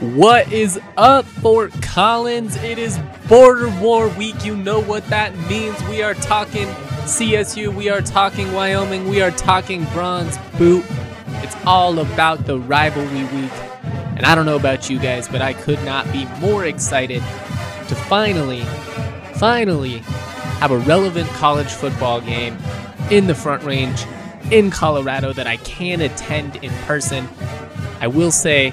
What is up, Fort Collins? It is Border War Week. You know what that means. We are talking CSU, we are talking Wyoming, we are talking Bronze Boot. It's all about the rivalry week. And I don't know about you guys, but I could not be more excited to finally, finally have a relevant college football game in the Front Range in Colorado that I can attend in person. I will say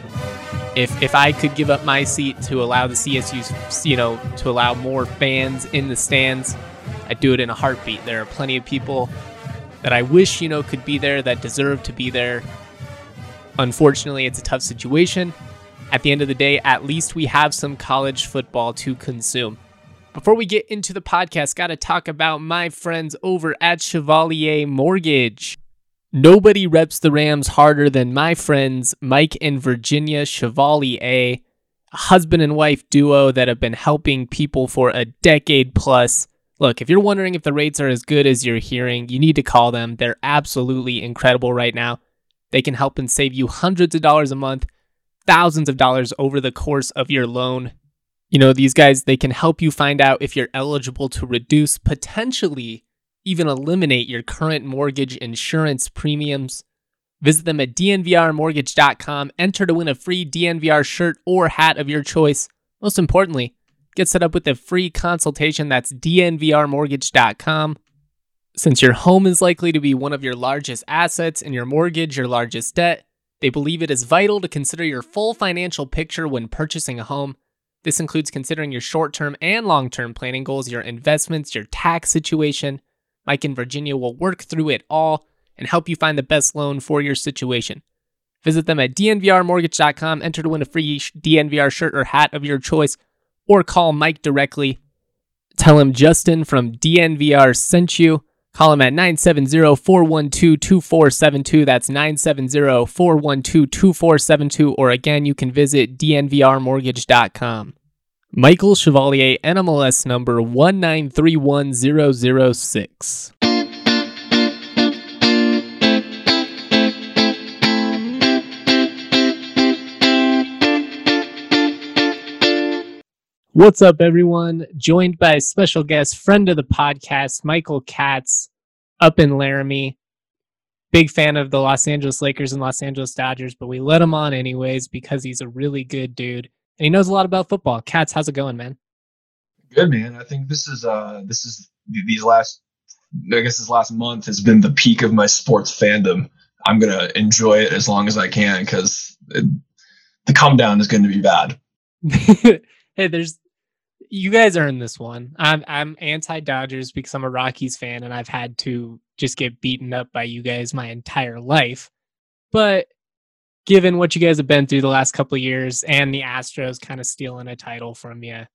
if if I could give up my seat to allow the CSU's, you know, to allow more fans in the stands, I'd do it in a heartbeat. There are plenty of people that I wish, you know, could be there that deserve to be there. Unfortunately, it's a tough situation. At the end of the day, at least we have some college football to consume. Before we get into the podcast, got to talk about my friends over at Chevalier Mortgage. Nobody reps the Rams harder than my friends Mike and Virginia Chevalier, a husband and wife duo that have been helping people for a decade plus. Look, if you're wondering if the rates are as good as you're hearing, you need to call them. They're absolutely incredible right now. They can help and save you hundreds of dollars a month, thousands of dollars over the course of your loan. You know, these guys, they can help you find out if you're eligible to reduce potentially even eliminate your current mortgage insurance premiums. Visit them at dnvrmortgage.com. Enter to win a free DNVR shirt or hat of your choice. Most importantly, get set up with a free consultation. That's dnvrmortgage.com. Since your home is likely to be one of your largest assets and your mortgage your largest debt, they believe it is vital to consider your full financial picture when purchasing a home. This includes considering your short term and long term planning goals, your investments, your tax situation, Mike and Virginia will work through it all and help you find the best loan for your situation. Visit them at dnvrmortgage.com, enter to win a free DNVR shirt or hat of your choice, or call Mike directly. Tell him Justin from DNVR sent you. Call him at 970 412 2472. That's 970 412 2472. Or again, you can visit dnvrmortgage.com. Michael Chevalier, NMLS number 1931006. What's up, everyone? Joined by a special guest, friend of the podcast, Michael Katz, up in Laramie. Big fan of the Los Angeles Lakers and Los Angeles Dodgers, but we let him on anyways because he's a really good dude and he knows a lot about football. Katz, how's it going, man? Good, man. I think this is uh this is these last I guess this last month has been the peak of my sports fandom. I'm gonna enjoy it as long as I can because the come down is going to be bad. hey, there's you guys earned this one. I'm I'm anti Dodgers because I'm a Rockies fan and I've had to just get beaten up by you guys my entire life. But given what you guys have been through the last couple of years and the Astros kind of stealing a title from you,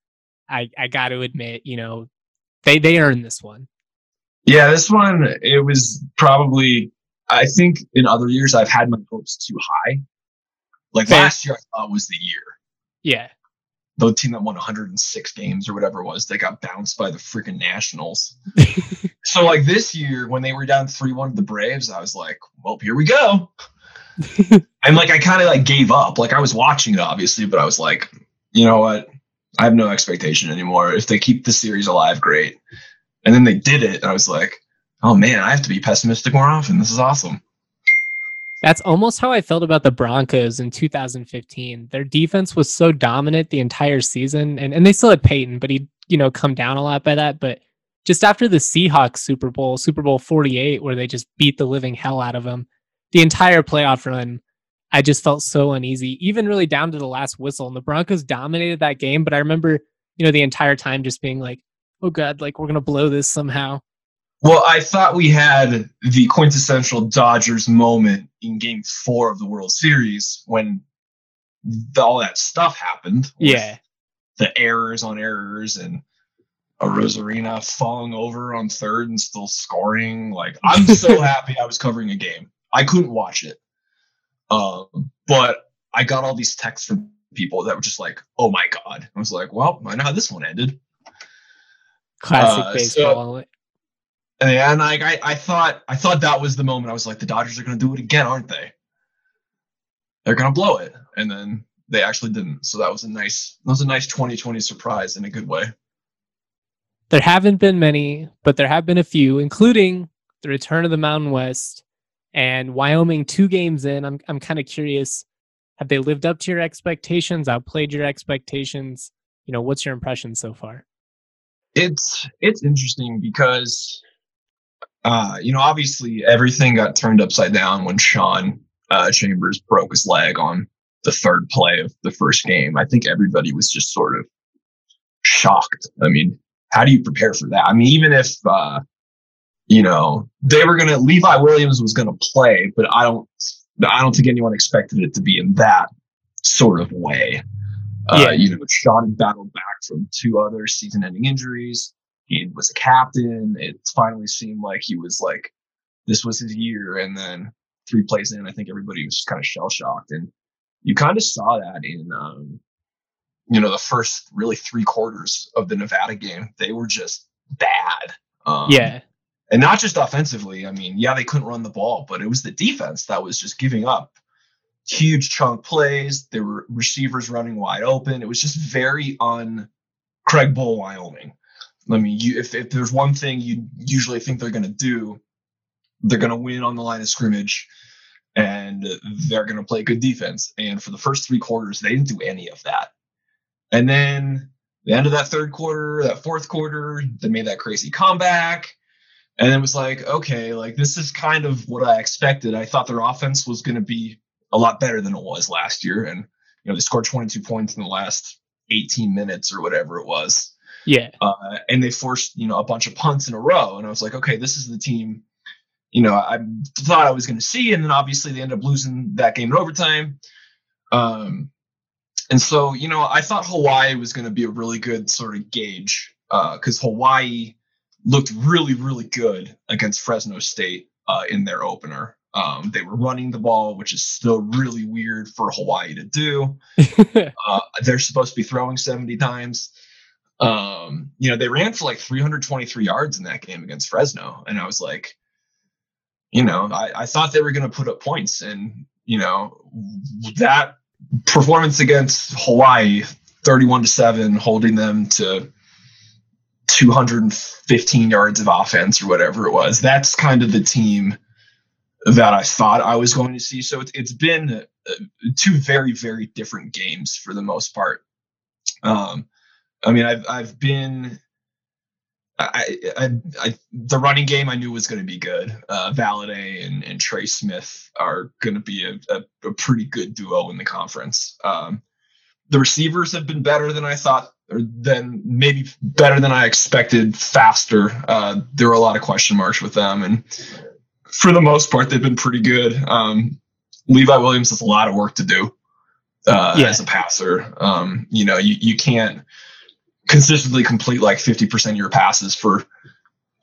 I I got to admit, you know, they they earned this one. Yeah, this one it was probably I think in other years I've had my hopes too high. Like Fair. last year I thought was the year. Yeah. The team that won 106 games or whatever it was, they got bounced by the freaking Nationals. so like this year when they were down 3-1 to the Braves, I was like, well, here we go. and like I kind of like gave up. Like I was watching it obviously, but I was like, you know what? I have no expectation anymore. If they keep the series alive, great. And then they did it, and I was like, oh man, I have to be pessimistic more often. This is awesome. That's almost how I felt about the Broncos in 2015. Their defense was so dominant the entire season, and, and they still had Peyton, but he, you know, come down a lot by that. But just after the Seahawks Super Bowl, Super Bowl 48, where they just beat the living hell out of them, the entire playoff run, I just felt so uneasy, even really down to the last whistle. And the Broncos dominated that game, but I remember, you know, the entire time just being like, oh God, like we're going to blow this somehow. Well, I thought we had the quintessential Dodgers moment in game four of the World Series when all that stuff happened. Yeah. The errors on errors and Arozarena falling over on third and still scoring. Like, I'm so happy I was covering a game. I couldn't watch it. Um, but I got all these texts from people that were just like, "Oh my god!" I was like, "Well, I know how this one ended." Classic uh, baseball. So, and like I, I thought, I thought that was the moment. I was like, "The Dodgers are going to do it again, aren't they?" They're going to blow it, and then they actually didn't. So that was a nice that was a nice 2020 surprise in a good way. There haven't been many, but there have been a few, including the return of the Mountain West and Wyoming two games in. I'm I'm kind of curious. Have they lived up to your expectations? Outplayed your expectations? You know, what's your impression so far? It's it's interesting because uh, you know, obviously everything got turned upside down when Sean uh, Chambers broke his leg on the third play of the first game. I think everybody was just sort of shocked. I mean, how do you prepare for that? I mean, even if uh, you know they were gonna Levi Williams was gonna play, but I don't I don't think anyone expected it to be in that sort of way. Uh, yeah. You know, Sean battled back from two other season-ending injuries. He was a captain. It finally seemed like he was like this was his year, and then three plays in, I think everybody was just kind of shell shocked, and you kind of saw that in um, you know the first really three quarters of the Nevada game. They were just bad. Um, yeah, and not just offensively. I mean, yeah, they couldn't run the ball, but it was the defense that was just giving up huge chunk plays. There were receivers running wide open. It was just very un Craig Bohl, Wyoming. I mean, you, if, if there's one thing you usually think they're going to do, they're going to win on the line of scrimmage and they're going to play good defense. And for the first three quarters, they didn't do any of that. And then the end of that third quarter, that fourth quarter, they made that crazy comeback. And it was like, okay, like this is kind of what I expected. I thought their offense was going to be a lot better than it was last year. And, you know, they scored 22 points in the last 18 minutes or whatever it was. Yeah. Uh, and they forced, you know, a bunch of punts in a row. And I was like, okay, this is the team, you know, I thought I was going to see. And then obviously they ended up losing that game in overtime. Um, and so, you know, I thought Hawaii was going to be a really good sort of gauge because uh, Hawaii looked really, really good against Fresno State uh, in their opener. Um, they were running the ball, which is still really weird for Hawaii to do. uh, they're supposed to be throwing 70 times. Um, you know, they ran for like 323 yards in that game against Fresno. And I was like, you know, I, I thought they were going to put up points. And, you know, that performance against Hawaii, 31 to 7, holding them to 215 yards of offense or whatever it was, that's kind of the team that I thought I was going to see. So it's, it's been uh, two very, very different games for the most part. Um, I mean, I've I've been. I, I, I, the running game I knew was going to be good. Uh, Valladay and, and Trey Smith are going to be a, a, a, pretty good duo in the conference. Um, the receivers have been better than I thought, than maybe better than I expected. Faster. Uh, there were a lot of question marks with them, and for the most part, they've been pretty good. Um, Levi Williams has a lot of work to do uh, yeah. as a passer. Um, you know, you, you can't consistently complete like 50% of your passes for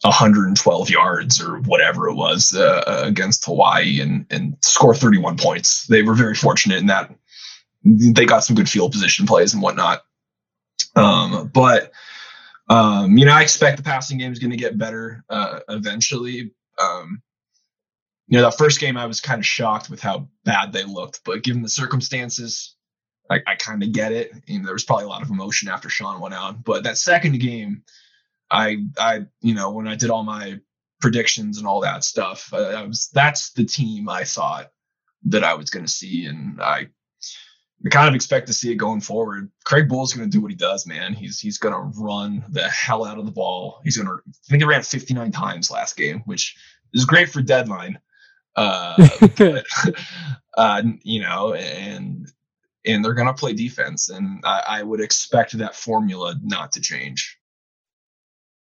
112 yards or whatever it was uh, against Hawaii and, and score 31 points. They were very fortunate in that they got some good field position plays and whatnot. Um, but, um, you know, I expect the passing game is going to get better uh, eventually. Um, you know, that first game I was kind of shocked with how bad they looked, but given the circumstances, I, I kind of get it. You know, there was probably a lot of emotion after Sean went out, but that second game, I, I, you know, when I did all my predictions and all that stuff, I, I was that's the team I thought that I was going to see, and I, I kind of expect to see it going forward. Craig Bohl's going to do what he does, man. He's he's going to run the hell out of the ball. He's going to. I think he ran 59 times last game, which is great for deadline. Uh, but, uh, you know, and and they're going to play defense. And I, I, would expect that formula not to change.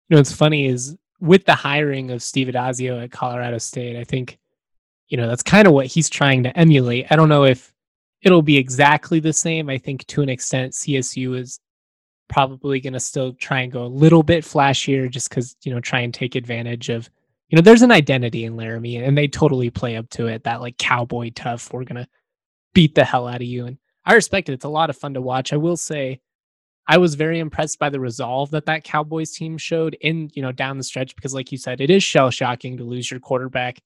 You know, what's funny is with the hiring of Steve Addazio at Colorado State, I think, you know, that's kind of what he's trying to emulate. I don't know if it'll be exactly the same. I think to an extent, CSU is probably going to still try and go a little bit flashier just because, you know, try and take advantage of, you know, there's an identity in Laramie and they totally play up to it. That like cowboy tough, we're going to beat the hell out of you. And I respect it. It's a lot of fun to watch. I will say, I was very impressed by the resolve that that Cowboys team showed in you know down the stretch because, like you said, it is shell shocking to lose your quarterback.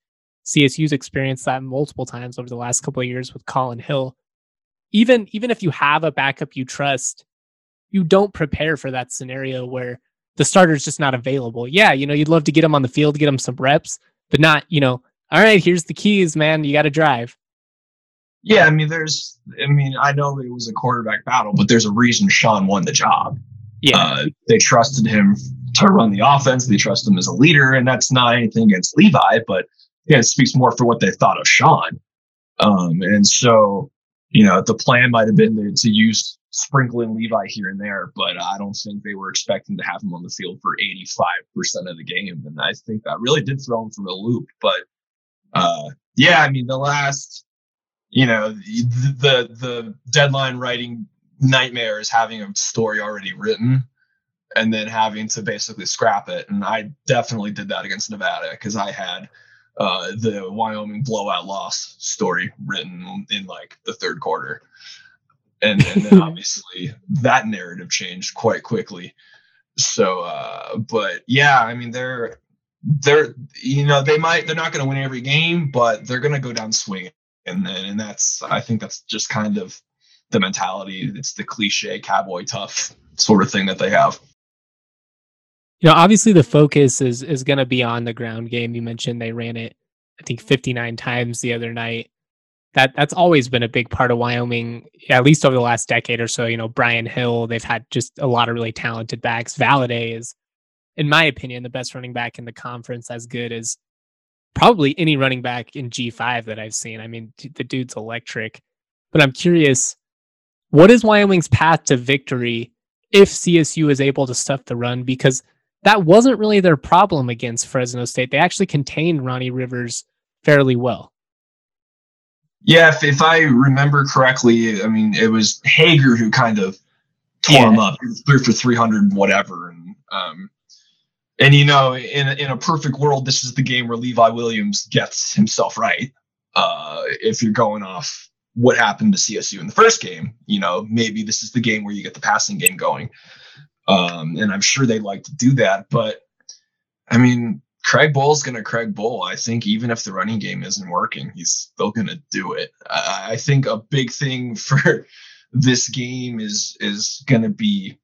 CSU's experienced that multiple times over the last couple of years with Collin Hill. Even even if you have a backup you trust, you don't prepare for that scenario where the starter's just not available. Yeah, you know, you'd love to get him on the field, get him some reps, but not, you know, all right, here's the keys, man. You got to drive. Yeah, I mean, there's, I mean, I know it was a quarterback battle, but there's a reason Sean won the job. Yeah. Uh, they trusted him to run the offense. They trust him as a leader, and that's not anything against Levi, but yeah, it speaks more for what they thought of Sean. Um, and so, you know, the plan might have been to, to use sprinkling Levi here and there, but I don't think they were expecting to have him on the field for 85% of the game. And I think that really did throw him for a loop. But uh, yeah, I mean, the last, you know, the, the, deadline writing nightmare is having a story already written and then having to basically scrap it. And I definitely did that against Nevada because I had uh, the Wyoming blowout loss story written in like the third quarter. And, and then obviously that narrative changed quite quickly. So, uh, but yeah, I mean, they're, they're, you know, they might, they're not going to win every game, but they're going to go down swinging. And then, and that's, I think that's just kind of the mentality. It's the cliche cowboy tough sort of thing that they have. You know, obviously the focus is is going to be on the ground game. You mentioned they ran it, I think, 59 times the other night. That that's always been a big part of Wyoming, at least over the last decade or so. You know, Brian Hill, they've had just a lot of really talented backs. Valladay is, in my opinion, the best running back in the conference, as good as probably any running back in G5 that I've seen. I mean, the dude's electric. But I'm curious, what is Wyoming's path to victory if CSU is able to stuff the run? Because that wasn't really their problem against Fresno State. They actually contained Ronnie Rivers fairly well. Yeah, if, if I remember correctly, I mean, it was Haener who kind of tore yeah. him up. He threw for 300 whatever. And, um, and you know, in, in a perfect world, this is the game where Levi Williams gets himself right. Uh, if you're going off what happened to CSU in the first game, you know, maybe this is the game where you get the passing game going. Um, and I'm sure they'd like to do that. But I mean, Craig Bohl's going to Craig Bohl. I think even if the running game isn't working, he's still going to do it. I, I, think a big thing for this game is is going to be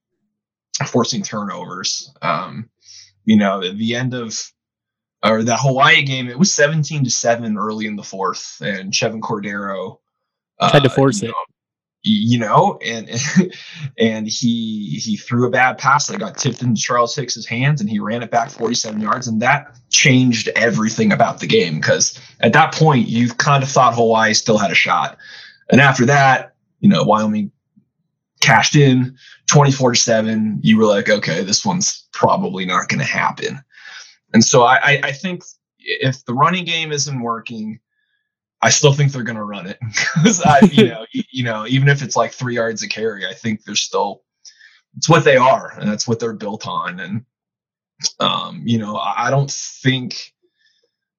forcing turnovers. Um, you know, at the end of or that Hawaii game, it was 17 to 7 early in the fourth, and Chevan Cordeiro uh, tried to force it. Know, you know, and and he he threw a bad pass that got tipped into Charles Hicks's hands, and he ran it back 47 yards, and that changed everything about the game because at that point you kind of thought Hawaii still had a shot, and after that, you know, Wyoming cashed in 24 to seven. You were like, okay, this one's probably not going to happen, and so I I think if the running game isn't working I still think they're going to run it because I, you know, you, know, even if it's like three yards a carry, I think they're still, it's what they are and that's what they're built on. And, um, you know, I don't think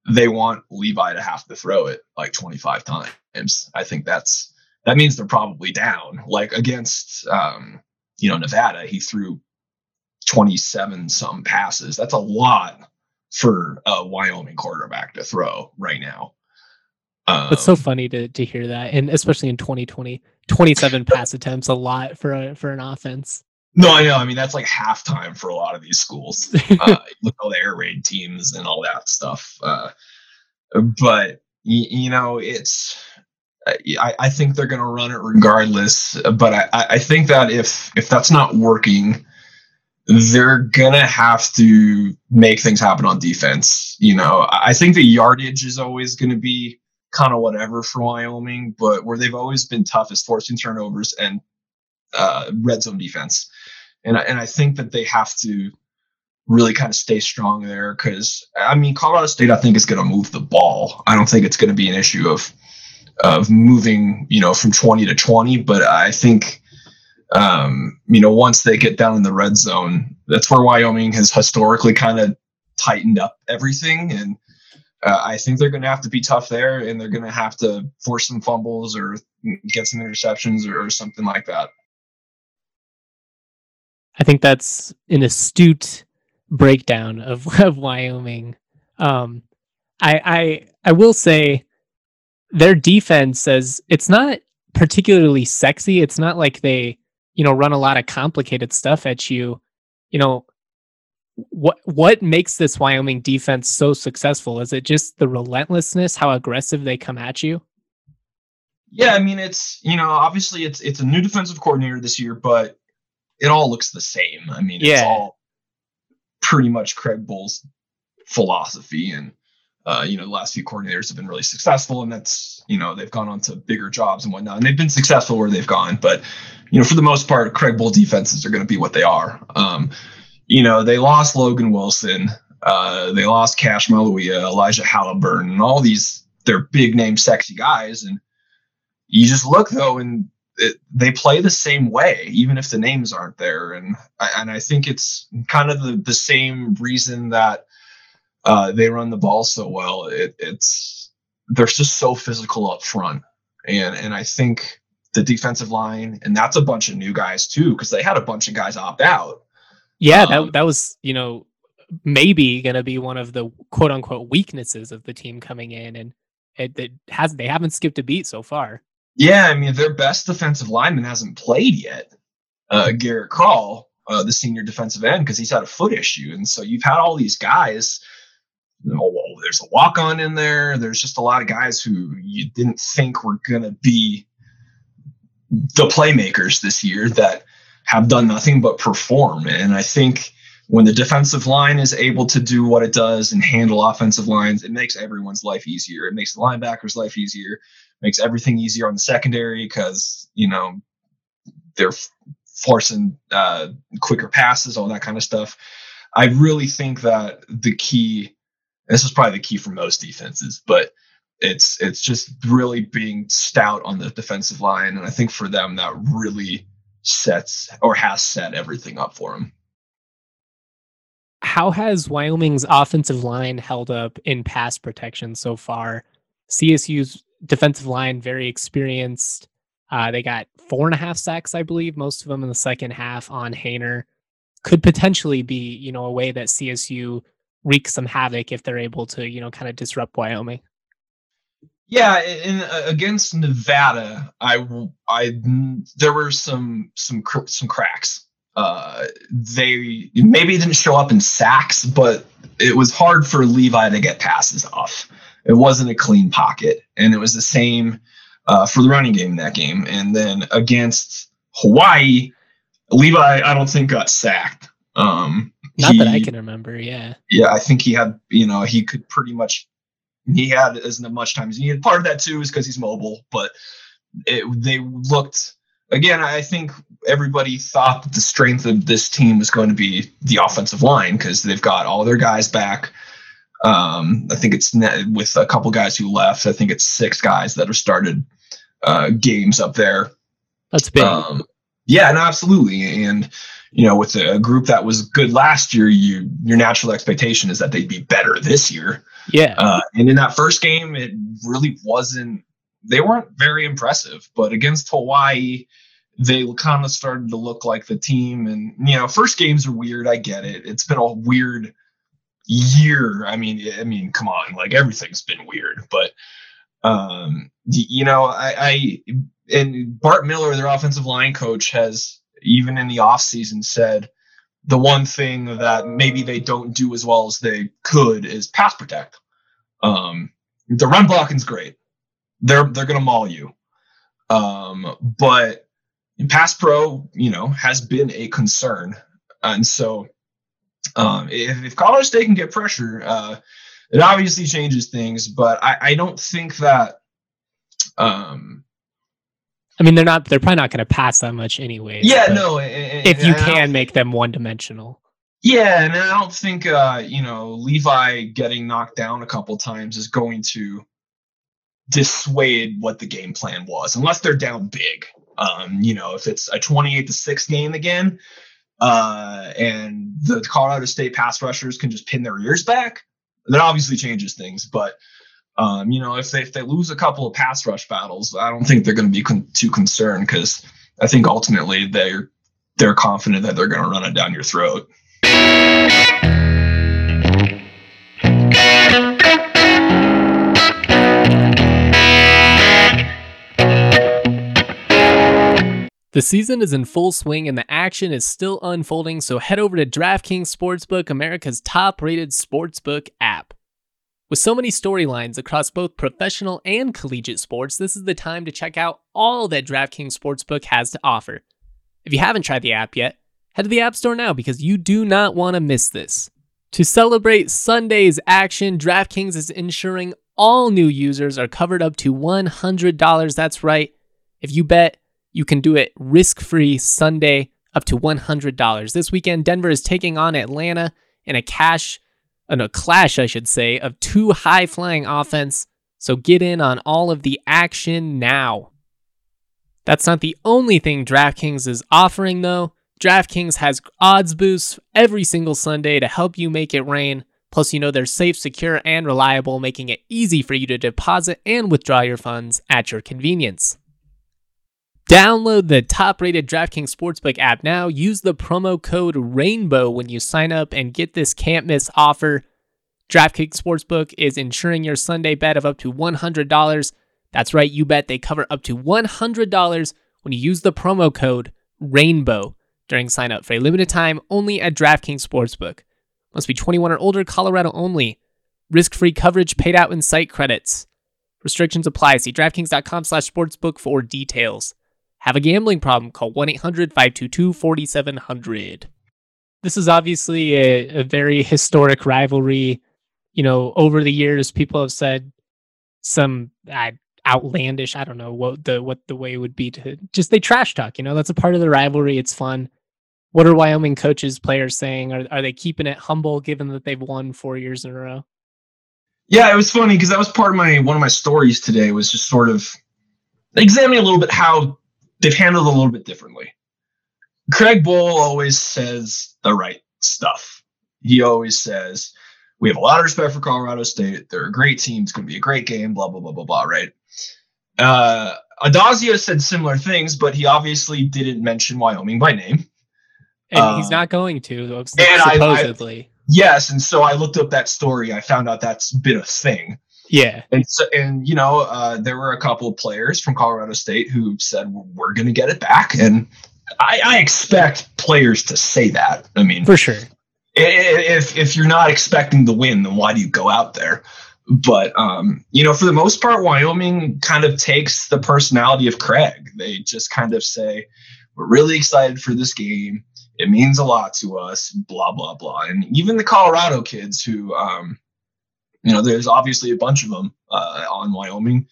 they want Levi to have to throw it like 25 times. I think that's, that means they're probably down like against, um, you know, Nevada, he threw 27 some passes. That's a lot for a Wyoming quarterback to throw right now. Um, it's so funny to to hear that, and especially in 2020, 27 pass attempts, a lot for a for an offense. No, I know. I mean, that's like halftime for a lot of these schools. Uh, look at all the air raid teams and all that stuff. Uh, but you, you know, it's. I, I think they're going to run it regardless. But I, I think that if if that's not working, they're gonna have to make things happen on defense. You know, I think the yardage is always going to be kind of whatever for Wyoming, but where they've always been tough is forcing turnovers and uh, red zone defense. And, and I think that they have to really kind of stay strong there because I mean Colorado State I think is going to move the ball. I don't think it's going to be an issue of of moving you know from 20 to 20, but I think um, you know once they get down in the red zone, that's where Wyoming has historically kind of tightened up everything and uh, I think they're going to have to be tough there, and they're going to have to force some fumbles or get some interceptions or, or something like that. I think that's an astute breakdown of, of Wyoming. Um, I, I I will say their defense says it's not particularly sexy. It's not like they, you know, run a lot of complicated stuff at you. You know, what what makes this Wyoming defense so successful? Is it just the relentlessness, how aggressive they come at you? Yeah, I mean it's you know obviously it's it's a new defensive coordinator this year, but it all looks the same. I mean, yeah. it's all pretty much Craig Bohl's philosophy, and uh, you know the last few coordinators have been really successful, and that's you know they've gone on to bigger jobs and whatnot, and they've been successful where they've gone. But you know for the most part, Craig Bull defenses are going to be what they are. Um, you know they lost Logan Wilson, uh, they lost Cassh Maluia, Alijah Halliburton, and all these they're big name, sexy guys, and you just look though, and it, they play the same way, even if the names aren't there. And and I think it's kind of the the same reason that uh, they run the ball so well. It, it's they're just so physical up front, and and I think the defensive line, and that's a bunch of new guys too, because they had a bunch of guys opt out. Yeah, um, that that was you know maybe going to be one of the quote unquote weaknesses of the team coming in, and it, it has they haven't skipped a beat so far. Yeah, I mean their best defensive lineman hasn't played yet. Uh, Garrett Crall, uh, the senior defensive end, because he's had a foot issue, and so you've had all these guys. You know, well, there's a walk on in there. There's just a lot of guys who you didn't think were gonna be the playmakers this year that have done nothing but perform. And I think when the defensive line is able to do what it does and handle offensive lines, it makes everyone's life easier. It makes the linebackers' life easier makes everything easier on the secondary because you know they're forcing uh, quicker passes, all that kind of stuff. I really think that the key, this is probably the key for most defenses, but it's it's just really being stout on the defensive line, and I think for them that really sets or has set everything up for him. How has Wyoming's offensive line held up in pass protection so far? CSU's defensive line, very experienced. Uh, they got four and a half sacks, I believe, most of them in the second half on Haener. Could potentially be, you know, a way that CSU wreaks some havoc if they're able to, you know, kind of disrupt Wyoming. Yeah, in, uh, against Nevada, I, I, there were some some some cracks. Uh, they maybe didn't show up in sacks, but it was hard for Levi to get passes off it wasn't a clean pocket, and it was the same uh, for the running game in that game. And then against Hawaii, Levi, I don't think got sacked. Um, Not he, that I can remember. Yeah. Yeah, I think he had. You know, he could pretty much. He had as much time as he needed. Part of that too is because he's mobile, but it, they looked again, I think everybody thought that the strength of this team was going to be the offensive line because they've got all their guys back. Um, I think it's net, with a couple guys who left. I think it's six guys that have started uh, games up there. That's big. Um, yeah, no, absolutely. And you know, with a group that was good last year, you your natural expectation is that they'd be better this year. Yeah. Uh, and in that first game, it really wasn't. They weren't very impressive, but against Hawaii, they kind of started to look like the team. And you know, first games are weird. I get it. It's been a weird year. I mean, I mean, come on, like everything's been weird, but um, you know, I, I and Bart Miller, their offensive line coach, has even in the offseason said the one thing that maybe they don't do as well as they could is pass protect. Um, the run blocking's great. They're they're gonna maul you. Um, but pass pro, you know, has been a concern. And so um, if, if Colorado State can get pressure, uh, it obviously changes things. But I, I don't think that. Um, I mean, they're not. They're probably not going to pass that much anyway. Yeah, no. And, if you can make them one dimensional. Yeah, and I don't think uh, you know Levi getting knocked down a couple times is going to dissuade what the game plan was, unless they're down big. Um, you know, if it's a twenty-eight to six game again, uh, and the Colorado State pass rushers can just pin their ears back, that obviously changes things. But um, you know, if they if they lose a couple of pass rush battles, I don't think they're going to be con- too concerned because I think ultimately they're they're confident that they're going to run it down your throat. The season is in full swing and the action is still unfolding, so head over to DraftKings Sportsbook, America's top rated sportsbook app. With so many storylines across both professional and collegiate sports, this is the time to check out all that DraftKings Sportsbook has to offer. If you haven't tried the app yet, head to the App Store now because you do not want to miss this. To celebrate Sunday's action, DraftKings is ensuring all new users are covered up to $100. That's right. If you bet, you can do it risk free Sunday up to $100. This weekend, Denver is taking on Atlanta in a cash, a clash, I should say, of two high flying offense. So get in on all of the action now. That's not the only thing DraftKings is offering, though. DraftKings has odds boosts every single Sunday to help you make it rain. Plus, you know they're safe, secure, and reliable, making it easy for you to deposit and withdraw your funds at your convenience. Download the top rated DraftKings Sportsbook app now. Use the promo code RAINBOW when you sign up and get this can't miss offer. DraftKings Sportsbook is insuring your Sunday bet of up to $100. That's right, you bet they cover up to $100 when you use the promo code RAINBOW during sign up for a limited time only at DraftKings Sportsbook. Must be 21 or older, Colorado only. Risk free coverage paid out in site credits. Restrictions apply. See DraftKings.com slash sportsbook for details. Have a gambling problem? Call 1 800 522 4700. This is obviously a, a very historic rivalry. You know, over the years, people have said some uh, outlandish, I don't know what the what the way would be to just they trash talk, you know, that's a part of the rivalry. It's fun. What are Wyoming coaches, players saying? Are are they keeping it humble given that they've won four years in a row? Yeah, it was funny because that was part of my one of my stories today was just sort of examining a little bit how they've handled it a little bit differently. Craig Bohl always says the right stuff. He always says, we have a lot of respect for Colorado State. They're a great team. It's going to be a great game, blah, blah, blah, blah, blah, right? Uh, Addazio said similar things, but he obviously didn't mention Wyoming by name. And um, he's not going to, supposedly. I, I, yes. And so I looked up that story. I found out that's been a thing. Yeah. And so, and you know, uh, there were a couple of players from Colorado State who said we're going to get it back, and I, I, expect players to say that. I mean, for sure. If if you're not expecting the win, then why do you go out there? But um, you know, for the most part, Wyoming kind of takes the personality of Craig. They just kind of say, "We're really excited for this game. It means a lot to us." Blah blah blah. And even the Colorado kids who um, you know, there's obviously a bunch of them uh, on Wyoming.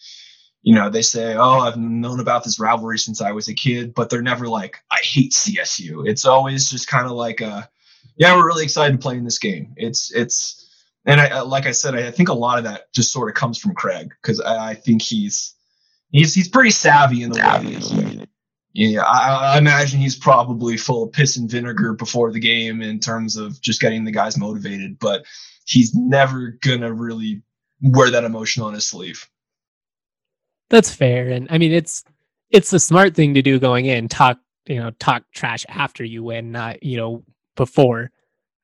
You know, they say, "Oh, I've known about this rivalry since I was a kid," but they're never like, "I hate CSU." It's always just kind of like a, "Yeah, we're really excited to play in this game." It's it's, and I like I said, I think a lot of that just sort of comes from Craig because I, I, think he's he's he's pretty savvy in the way. Yeah, I, I imagine he's probably full of piss and vinegar before the game in terms of just getting the guys motivated, but he's never gonna really wear that emotion on his sleeve. That's fair, and I mean it's it's the smart thing to do going in. Talk you know talk trash after you win, not you know before.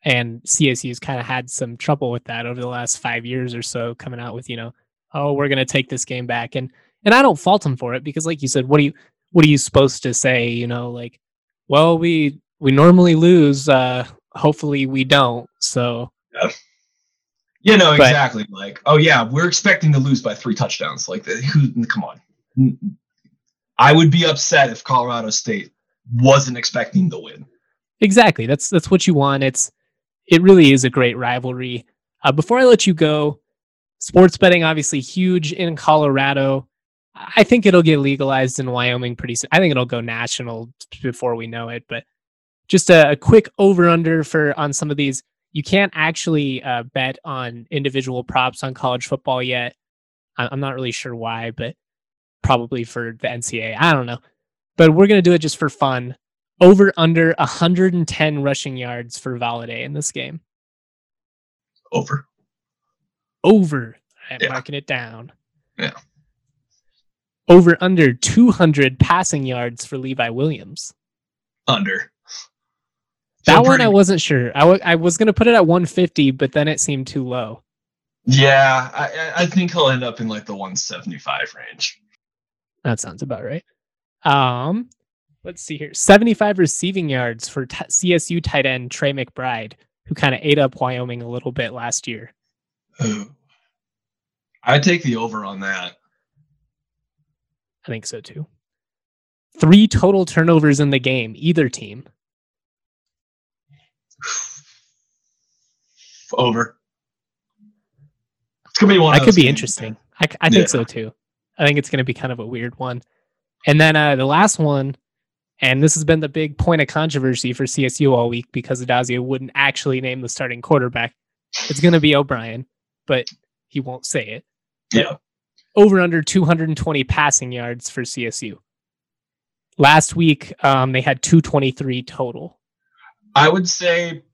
And CSU's kind of had some trouble with that over the last five years or so, coming out with you know, oh we're gonna take this game back, and and I don't fault him for it because like you said, what do you what are you supposed to say? You know, like, well we we normally lose. uh Hopefully we don't. So. Yeah you know, but, exactly. Like, oh yeah, we're expecting to lose by three touchdowns. Like, who? Come on. I would be upset if Colorado State wasn't expecting the win. Exactly. That's that's what you want. It's it really is a great rivalry. Uh, before I let you go, sports betting obviously huge in Colorado. I think it'll get legalized in Wyoming pretty soon. I think it'll go national before we know it. But just a, a quick over under for on some of these you can't actually uh, bet on individual props on college football yet. I'm not really sure why, but probably for the NCAA. I don't know. But we're going to do it just for fun. Over under 110 rushing yards for Valladay in this game. Over. Over. I'm yeah. marking it down. Yeah. Over under 200 passing yards for Levi Williams. Under. That one I wasn't sure. I, w- I was going to put it at 150, but then it seemed too low. Yeah, I, I think he'll end up in like the 175 range. That sounds about right. Um, let's see here 75 receiving yards for t- CSU tight end Trey McBride, who kind of ate up Wyoming a little bit last year. I take the over on that. I think so too. Three total turnovers in the game, either team. Over. It's gonna be one. That could be games, interesting. I, I think Yeah. so too. I think it's going to be kind of a weird one. And then uh, the last one, and this has been the big point of controversy for CSU all week because Addazio wouldn't actually name the starting quarterback. It's going to be O'Brien, but he won't say it. Yeah. Over under 220 passing yards for CSU. Last week, um, they had 223 total. I would say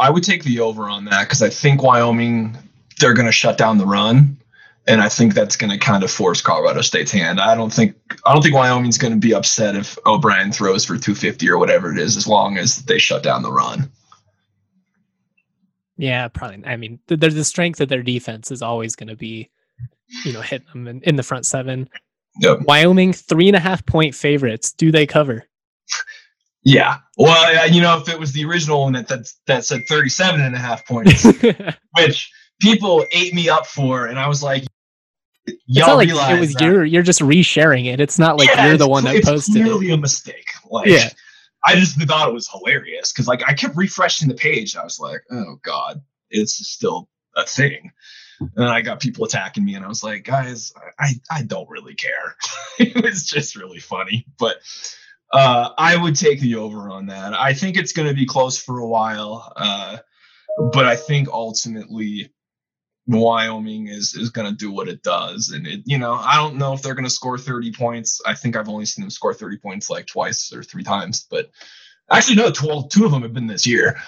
I would take the over on that because I think Wyoming they're going to shut down the run, and I think that's going to kind of force Colorado State's hand. I don't think I don't think Wyoming's going to be upset if O'Brien throws for 250 or whatever it is, as long as they shut down the run. Yeah, probably. I mean, th- there's the strength of their defense is always going to be, you know, hitting them in, in the front seven. Yep. Wyoming, three and a half point favorites. Do they cover? Yeah. Well, you know, if it was the original one that that, that said 37 and a half points, which people ate me up for, and I was like, y'all like realize it was that- you're you're just resharing it. It's not like Yeah, you're the one that posted it. It's clearly a mistake. Like, Yeah. I just thought it was hilarious because, like, I kept refreshing the page. I was like, oh god, it's still a thing. And I got people attacking me, and I was like, guys, I I don't really care. it was just really funny, but. Uh, I would take the over on that. I think it's going to be close for a while, uh, but I think ultimately Wyoming is is going to do what it does, and it you know I don't know if they're going to score thirty points. I think I've only seen them score thirty points like twice or three times, but actually no, 12, two of them have been this year.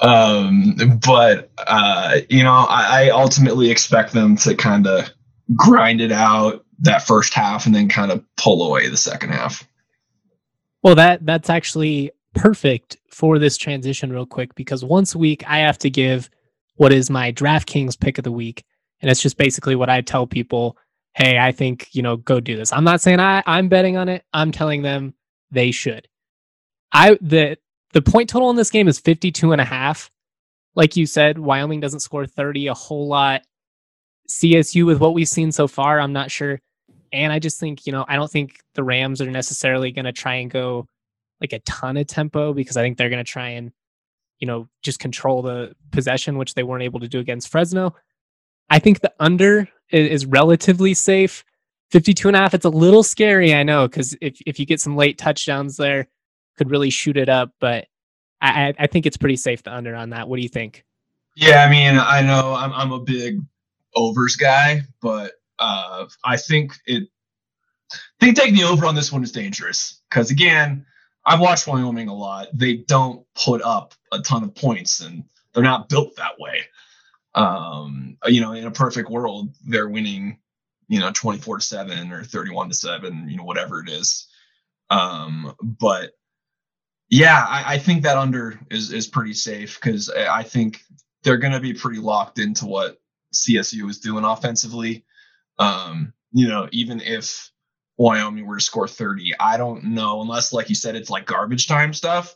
Um, but uh, you know I, I ultimately expect them to kind of grind it out that first half and then kind of pull away the second half. Well, that that's actually perfect for this transition, real quick, because once a week I have to give what is my DraftKings pick of the week, and it's just basically what I tell people. Hey, I think you know, go do this. I'm not saying I I'm betting on it. I'm telling them they should. I the the point total in this game is 52 and a half. Like you said, Wyoming doesn't score 30 a whole lot. CSU with what we've seen so far, I'm not sure. And I just think, you know, I don't think the Rams are necessarily going to try and go like a ton of tempo because I think they're going to try and, you know, just control the possession, which they weren't able to do against Fresno. I think the under is relatively safe. 52 and a half, it's a little scary, I know, because if, if you get some late touchdowns there, could really shoot it up. But I, I think it's pretty safe the under on that. What do you think? Yeah, I mean, I know I'm I'm a big overs guy, but uh, I think it. I think taking the over on this one is dangerous because again, I've watched Wyoming a lot. They don't put up a ton of points, and they're not built that way. Um, you know, in a perfect world, they're winning, you know, 24 to 7 or 31 to 7, you know, whatever it is. Um, but yeah, I, I think that under is is pretty safe because I I think they're going to be pretty locked into what CSU is doing offensively. Um, you know, even if Wyoming were to score 30, I don't know, unless, like you said, it's like garbage time stuff.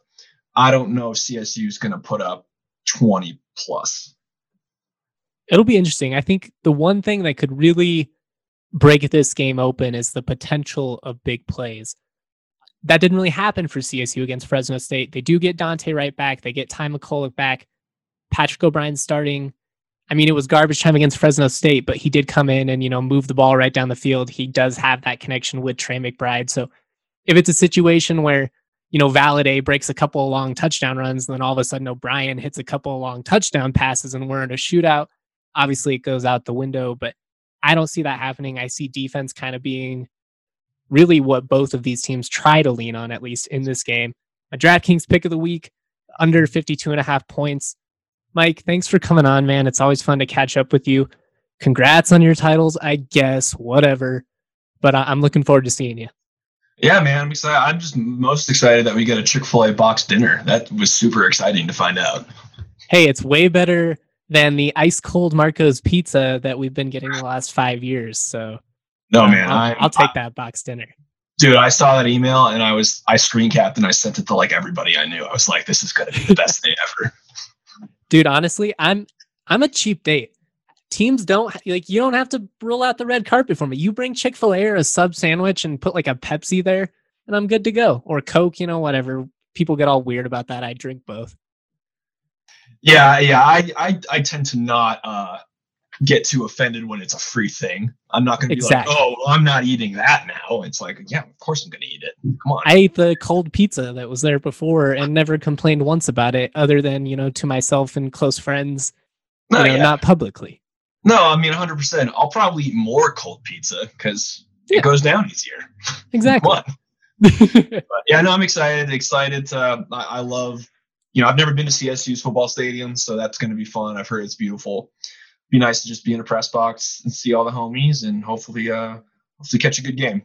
I don't know if CSU is going to put up 20 plus. it'll be interesting. I think the one thing that could really break this game open is the potential of big plays. That didn't really happen for CSU against Fresno State. They do get Dante Wright back. They get Ty McCullouch back. Patrick O'Brien starting. I mean, it was garbage time against Fresno State, but he did come in and, you know, move the ball right down the field. He does have that connection with Trey McBride. So if it's a situation where, you know, Valladay breaks a couple of long touchdown runs, and then all of a sudden O'Brien hits a couple of long touchdown passes and we're in a shootout, obviously it goes out the window, but I don't see that happening. I see defense kind of being really what both of these teams try to lean on, at least in this game. A DraftKings pick of the week, under 52 and a half points. Mike, thanks for coming on, man. It's always fun to catch up with you. Congrats on your titles, I guess, whatever. But I- I'm looking forward to seeing you. Yeah, man, I'm excited. I'm just most excited that we get a Chick fil A box dinner. That was super exciting to find out. Hey, it's way better than the ice cold Marco's pizza that we've been getting the last five years. So No, man, I'll, I'll take that box dinner. Dude, I saw that email and I was I screen capped and I sent it to like everybody I knew. I was like, this is gonna be the best day ever. Dude, honestly, I'm I'm a cheap date. Teams don't like you don't have to roll out the red carpet for me. You bring Chick Fil A or a sub sandwich and put like a Pepsi there, and I'm good to go. Or Coke, you know, whatever. People get all weird about that. I drink both. Yeah, yeah. I I, I tend to not uh, get too offended when it's a free thing. I'm not going to be Exactly. like, oh, well, I'm not eating that now. It's like, yeah, of course I'm going to eat it. Come on. I ate the cold pizza that was there before and never complained once about it, other than you know to myself and close friends, no, you oh, know, yeah. not publicly. no, I mean 100. percent I'll probably eat more cold pizza because Yeah. it goes down easier. Exactly. Come on. But yeah, no, I'm excited. Excited. To, I, I love. You know, I've never been to CSU's football stadium, so that's going to be fun. I've heard it's beautiful. Be nice to just be in a press box and see all the homies, and hopefully, uh, hopefully catch a good game.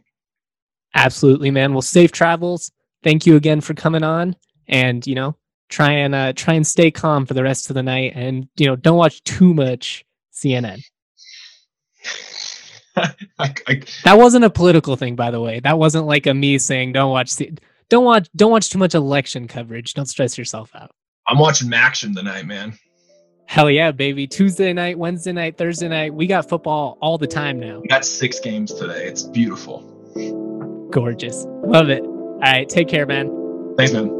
Absolutely, man. Well, safe travels. Thank you again for coming on, and you know, try and uh, try and stay calm for the rest of the night, and you know, don't watch too much CNN. I, I, That wasn't a political thing, by the way. That wasn't like a me saying don't watch C- don't watch don't watch too much election coverage. Don't stress yourself out. I'm watching MACtion tonight, man. Hell yeah, baby! Tuesday night, Wednesday night, Thursday night. We got football all the time now. We got six games today. It's beautiful. Gorgeous, love it. All right, take care, man. Thanks, man.